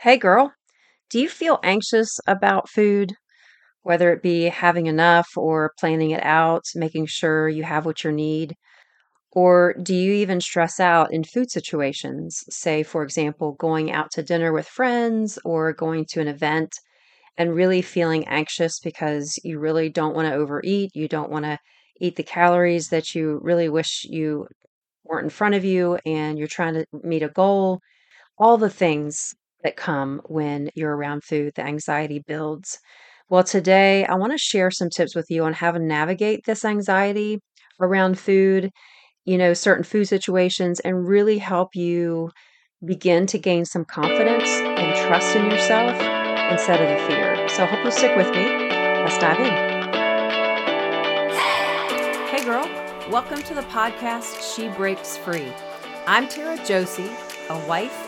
Hey girl, do you feel anxious about food? Whether it be having enough or planning it out, making sure you have what you need? Or do you even stress out in food situations? Say, for example, going out to dinner with friends or going to an event and really feeling anxious because you really don't want to overeat. You don't want to eat the calories that you really wish you weren't in front of you, and you're trying to meet a goal all the things that come when you're around food, the anxiety builds. Well, today I want to share some tips with you on how to navigate this anxiety around food, you know, certain food situations, and really help you begin to gain some confidence and trust in yourself instead of the fear. So I hope you'll stick with me. Let's dive in. Hey, girl, welcome to the podcast She Breaks Free. I'm Tara Josie, a wife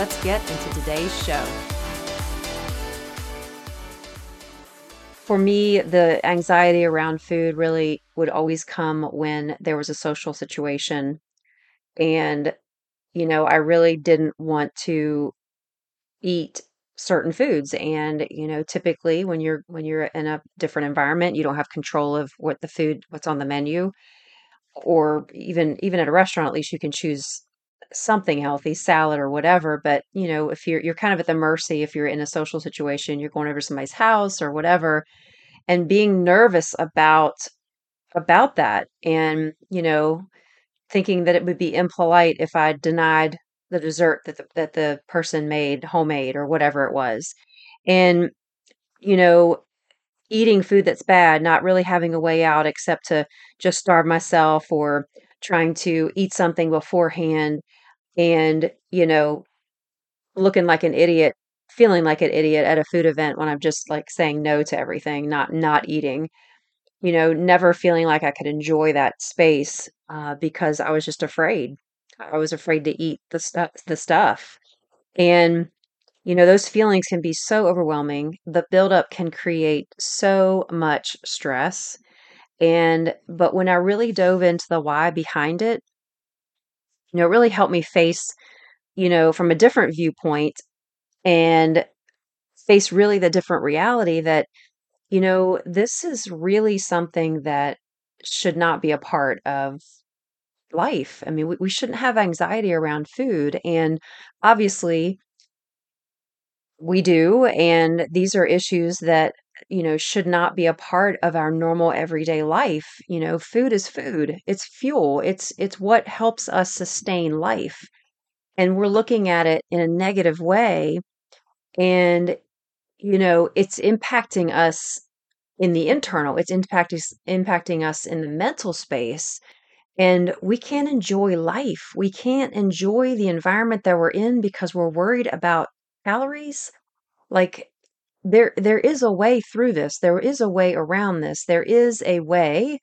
Let's get into today's show. For me, the anxiety around food really would always come when there was a social situation. And, you know, I really didn't want to eat certain foods and you know typically when you're when you're in a different environment you don't have control of what the food what's on the menu or even even at a restaurant at least you can choose something healthy, salad or whatever. But you know, if you're you're kind of at the mercy if you're in a social situation, you're going over somebody's house or whatever, and being nervous about about that, and you know, thinking that it would be impolite if I denied the dessert that the, that the person made homemade or whatever it was, and you know, eating food that's bad, not really having a way out except to just starve myself or trying to eat something beforehand and, you know, looking like an idiot, feeling like an idiot at a food event when I'm just like saying no to everything, not not eating. You know, never feeling like I could enjoy that space uh, because I was just afraid. I was afraid to eat the stuff, the stuff, and you know those feelings can be so overwhelming. The buildup can create so much stress, and but when I really dove into the why behind it, you know, it really helped me face, you know, from a different viewpoint and face really the different reality that, you know, this is really something that should not be a part of life. I mean, we, we shouldn't have anxiety around food. And obviously, we do. And these are issues that, you know, should not be a part of our normal everyday life. You know, food is food. It's fuel. It's it's what helps us sustain life. And we're looking at it in a negative way and you know, it's impacting us in the internal. It's impacting impacting us in the mental space and we can't enjoy life. We can't enjoy the environment that we're in because we're worried about calories like there there is a way through this. There is a way around this. There is a way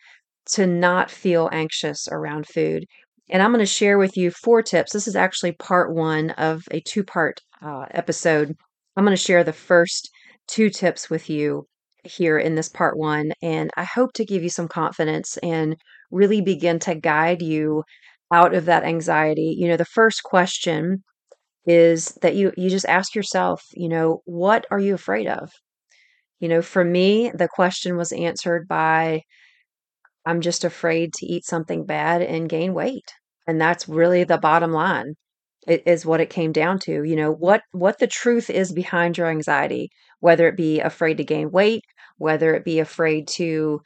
to not feel anxious around food. And I'm going to share with you four tips. This is actually part one of a two part uh, episode. I'm going to share the first two tips with you here in this part one. And I hope to give you some confidence and really begin to guide you out of that anxiety. You know, the first question is that you you just ask yourself, you know, what are you afraid of? You know, for me, the question was answered by I'm just afraid to eat something bad and gain weight. And that's really the bottom line. It is what it came down to. You know, what what the truth is behind your anxiety, whether it be afraid to gain weight, whether it be afraid to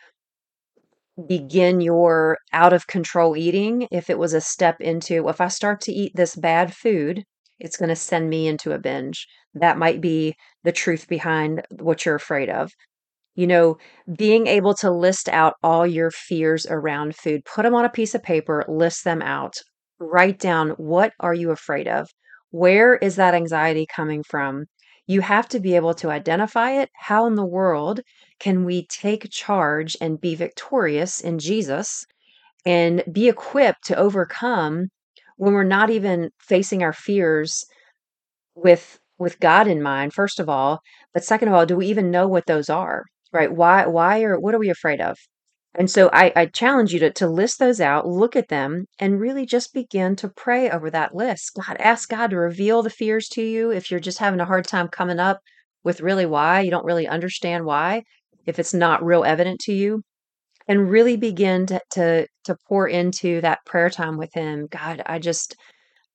begin your out of control eating, if it was a step into if I start to eat this bad food, it's going to send me into a binge. That might be the truth behind what you're afraid of. You know, being able to list out all your fears around food, put them on a piece of paper, list them out, write down what are you afraid of? Where is that anxiety coming from? You have to be able to identify it. How in the world can we take charge and be victorious in Jesus and be equipped to overcome when we're not even facing our fears with with God in mind, first of all, but second of all, do we even know what those are? Right? Why why are what are we afraid of? And so I, I challenge you to, to list those out, look at them, and really just begin to pray over that list. God, ask God to reveal the fears to you if you're just having a hard time coming up with really why, you don't really understand why, if it's not real evident to you, and really begin to to, to pour into that prayer time with Him. God, I just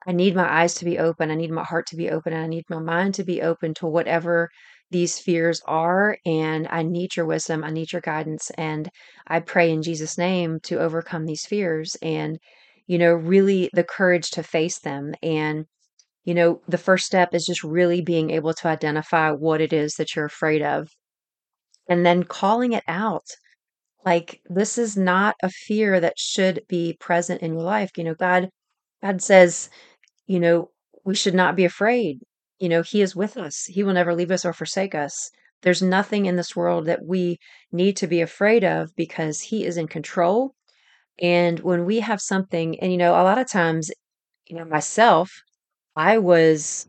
I need my eyes to be open. I need my heart to be open. I need my mind to be open to whatever these fears are. And I need your wisdom. I need your guidance. And I pray in Jesus' name to overcome these fears and, you know, really the courage to face them. And, you know, the first step is just really being able to identify what it is that you're afraid of and then calling it out. Like, this is not a fear that should be present in your life. You know, God, God says, you know, we should not be afraid. You know, He is with us, He will never leave us or forsake us. There's nothing in this world that we need to be afraid of because He is in control. And when we have something, and you know, a lot of times, you know, myself, I was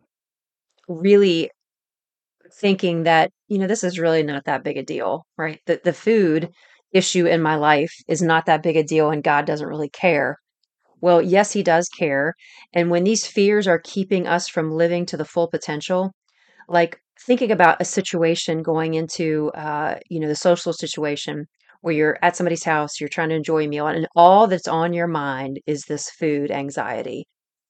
really thinking that, you know, this is really not that big a deal, right? The the food issue in my life is not that big a deal and God doesn't really care. Well, yes, he does care. And when these fears are keeping us from living to the full potential, like thinking about a situation going into, uh, you know, the social situation where you're at somebody's house, you're trying to enjoy a meal, and all that's on your mind is this food anxiety.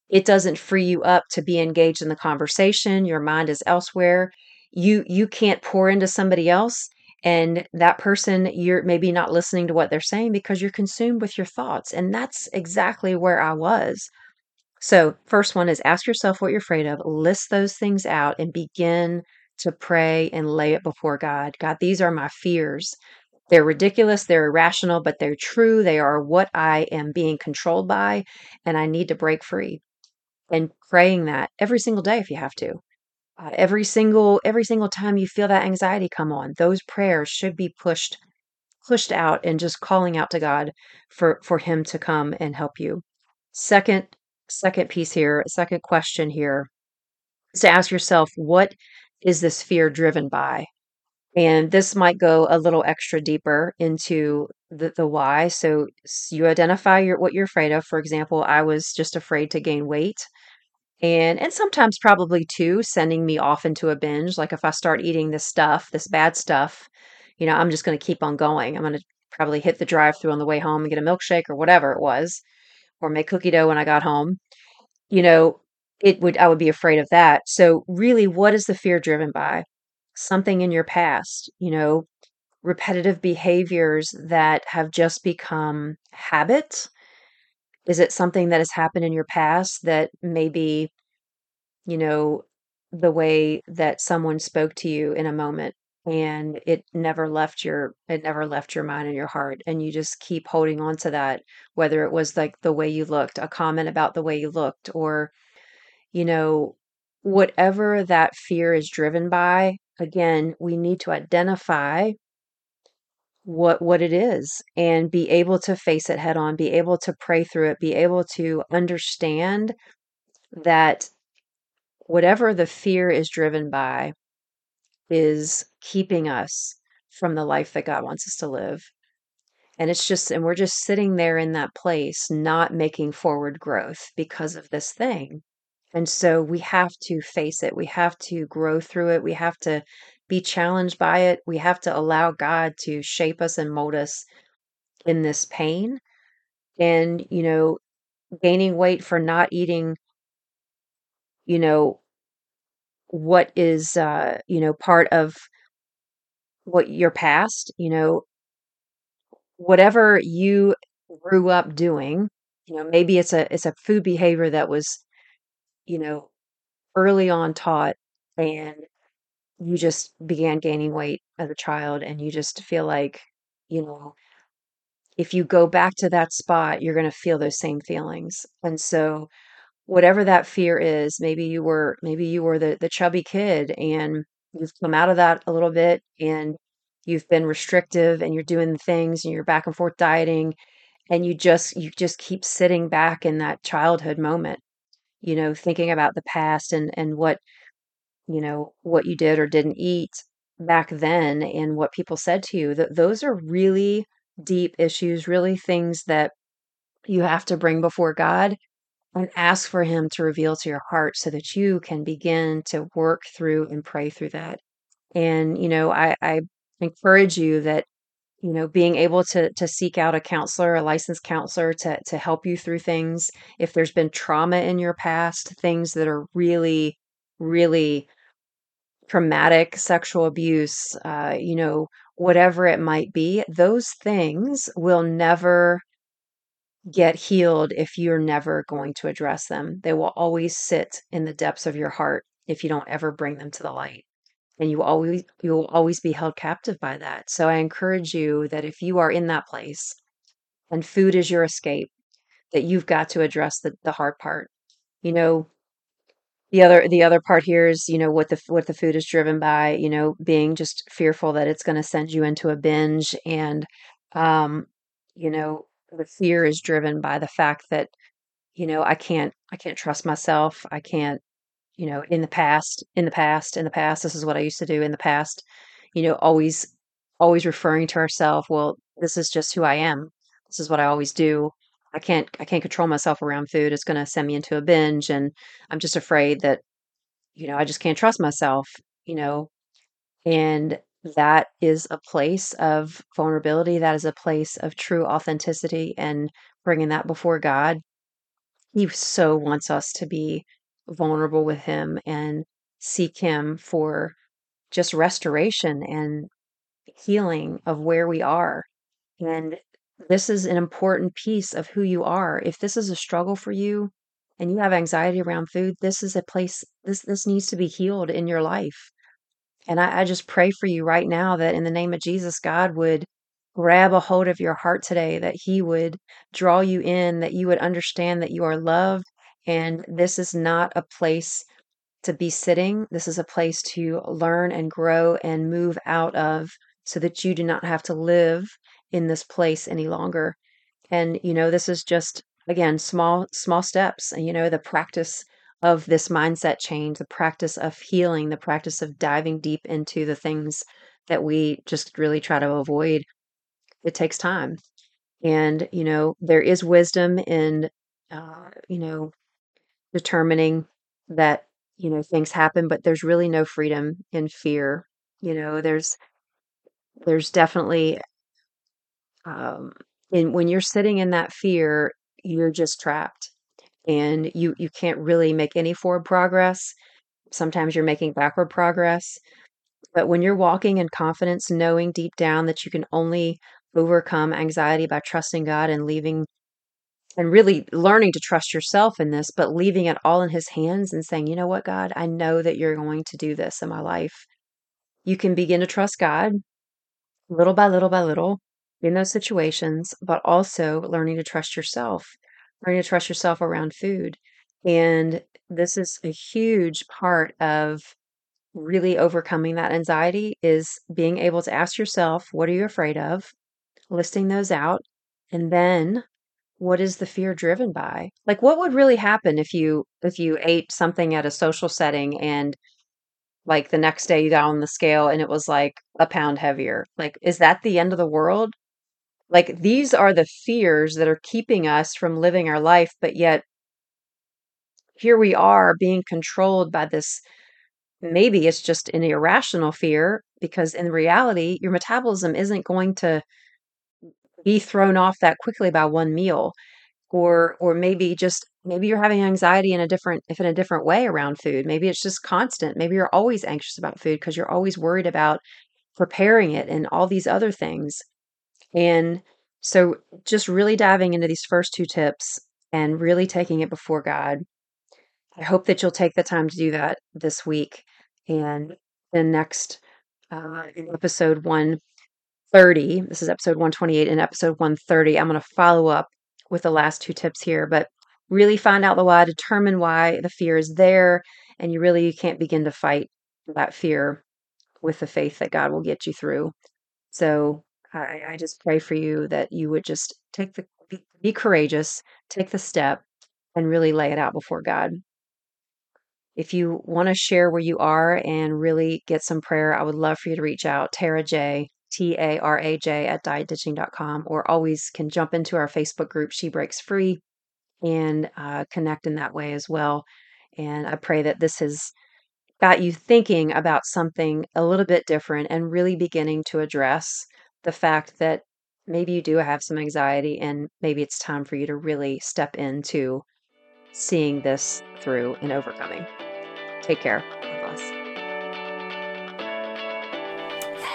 It doesn't free you up to be engaged in the conversation. Your mind is elsewhere. You you can't pour into somebody else and that person you're maybe not listening to what they're saying because you're consumed with your thoughts. And that's exactly where I was. So, first one is ask yourself what you're afraid of, list those things out and begin to pray and lay it before God. God, these are my fears. They're ridiculous, they're irrational, but they're true. They are what I am being controlled by, and I need to break free and praying that every single day if you have to. Uh, every single every single time you feel that anxiety come on, those prayers should be pushed pushed out and just calling out to God for for him to come and help you. Second second piece here, second question here is to ask yourself what is this fear driven by? And this might go a little extra deeper into the, the why. So you identify your what you're afraid of. For example, I was just afraid to gain weight and and sometimes probably too sending me off into a binge like if i start eating this stuff this bad stuff you know i'm just going to keep on going. I'm going to probably hit the drive through on the way home and get a milkshake or whatever it was or make cookie dough when i got home. You know it would i would be afraid of that. So really what is the fear driven by? Something in your past you know repetitive behaviors that have just become habits is it something that has happened in your past that maybe, you know, the way that someone spoke to you in a moment and it never left your it never left your mind and your heart and you just keep holding on to that whether it was like the way you looked, a comment about the way you looked or you know whatever that fear is driven by, again, we need to identify what what it is and be able to face it head on, be able to pray through it, be able to understand that whatever the fear is driven by is keeping us from the life that God wants us to live. And it's just, and we're just sitting there in that place, not making forward growth because of this thing. And so we have to face it. We have to grow through it. We have to be challenged by it. We have to allow God to shape us and mold us in this pain. And, you know, gaining weight for not eating, you know, what is, uh, you know, part of what your past, you know, whatever you grew up doing, you know, maybe it's a it's a food behavior that was, you know, early on taught and you just began gaining weight as a child and you just feel like, you know, if you go back to that spot, you're going to feel those same feelings. And so whatever that fear is, maybe you were maybe you were the the chubby kid and you've come out of that a little bit and you've been restrictive and you're doing things and you're back and forth dieting and you just you just keep sitting back in that childhood moment, you know, thinking about the past and and what, you know, what you did or didn't eat back then and what people said to you. that those are really deep issues, really things that you have to bring before God and ask for him to reveal to your heart so that you can begin to work through and pray through that. And, you know, I, I encourage you that, you know, being able to to seek out a counselor, a licensed counselor to to help you through things. If there's been trauma in your past, things that are really, really traumatic, sexual abuse, uh, you know, whatever it might be, those things will never get healed if you're never going to address them. They will always sit in the depths of your heart if you don't ever bring them to the light. And you always you will always be held captive by that. So I encourage you that if you are in that place and food is your escape, that you've got to address the, the hard part. You know, the other the other part here is, you know, what the what the food is driven by, you know, being just fearful that it's gonna send you into a binge and, um, you know, the fear is driven by the fact that, you know, I can't I can't trust myself. I can't, you know, in the past, in the past, in the past, this is what I used to do in the past. You know, always always referring to ourselves, well, this is just who I am. This is what I always do. I can't I can't control myself around food. It's gonna send me into a binge and I'm just afraid that, you know, I just can't trust myself, you know, and that is a place of vulnerability. That is a place of true authenticity and bringing that before God. He so wants us to be vulnerable with Him and seek Him for just restoration and healing of where we are. And this is an important piece of who you are. If this is a struggle for you and you have anxiety around food, this is a place, this, this needs to be healed in your life. And I, I just pray for you right now that in the name of Jesus, God would grab a hold of your heart today, that He would draw you in, that you would understand that you are loved. And this is not a place to be sitting. This is a place to learn and grow and move out of so that you do not have to live in this place any longer. And, you know, this is just, again, small, small steps. And, you know, the practice of this mindset change, the practice of healing, the practice of diving deep into the things that we just really try to avoid. It takes time. And, you know, there is wisdom in, uh, you know, determining that, you know, things happen, but there's really no freedom in fear. You know, there's, there's definitely, um, and when you're sitting in that fear, you're just trapped and you you can't really make any forward progress. Sometimes you're making backward progress. But when you're walking in confidence, knowing deep down that you can only overcome anxiety by trusting God and leaving and really learning to trust yourself in this, but leaving it all in His hands and saying, you know what, God, I know that you're going to do this in my life. You can begin to trust God little by little by little in those situations, but also learning to trust yourself, learning to trust yourself around food. And this is a huge part of really overcoming that anxiety is being able to ask yourself, what are you afraid of? Listing those out. And then what is the fear driven by? Like what would really happen if you if you ate something at a social setting and like the next day you got on the scale and it was like a pound heavier? Like is that the end of the world? Like these are the fears that are keeping us from living our life, but yet here we are being controlled by this maybe it's just an irrational fear because in reality your metabolism isn't going to be thrown off that quickly by one meal or or maybe just maybe you're having anxiety in a different if in a different way around food. Maybe it's just constant. Maybe you're always anxious about food because you're always worried about preparing it and all these other things. And so just really diving into these first two tips and really taking it before God. I hope that you'll take the time to do that this week. And the next, uh, episode 130, this is episode 128. and episode 130, I'm going to follow up with the last two tips here. But really find out the why, determine why the fear is there, and you really you can't begin to fight that fear with the faith that God will get you through. So I, I just pray for you that you would just take the be, be courageous, take the step, and really lay it out before God. If you want to share where you are and really get some prayer, I would love for you to reach out. Tara J, T A R A J at dietditching.com, or always can jump into our Facebook group, She Breaks Free, and uh, connect in that way as well. And I pray that this has got you thinking about something a little bit different and really beginning to address the fact that maybe you do have some anxiety and maybe it's time for you to really step into seeing this through and overcoming. Take care. God bless.